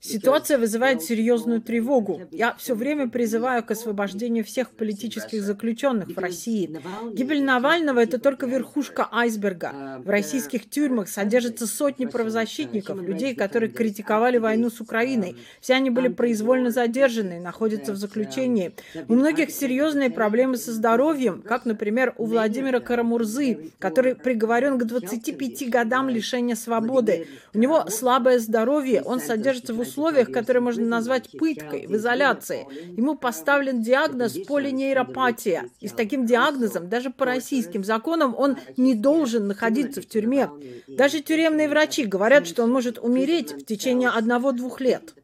Ситуация вызывает серьезную тревогу. Я все время призываю к освобождению всех политических заключенных в России. Гибель Навального – это только верхушка айсберга. В российских тюрьмах содержатся сотни правозащитников, людей, которые критиковали войну с Украиной. Все они были произвольно задержаны и находятся в заключении. У многих серьезные проблемы со здоровьем, как, например, у Владимира Карамурзы, который приговорен к 25 годам лишения свободы. У него слабое здоровье, он содержится в условиях, которые можно назвать пыткой, в изоляции. Ему поставлен диагноз полинейропатия. И с таким диагнозом, даже по российским законам, он не должен находиться в тюрьме. Даже тюремные врачи говорят, что он может умереть в течение одного-двух лет.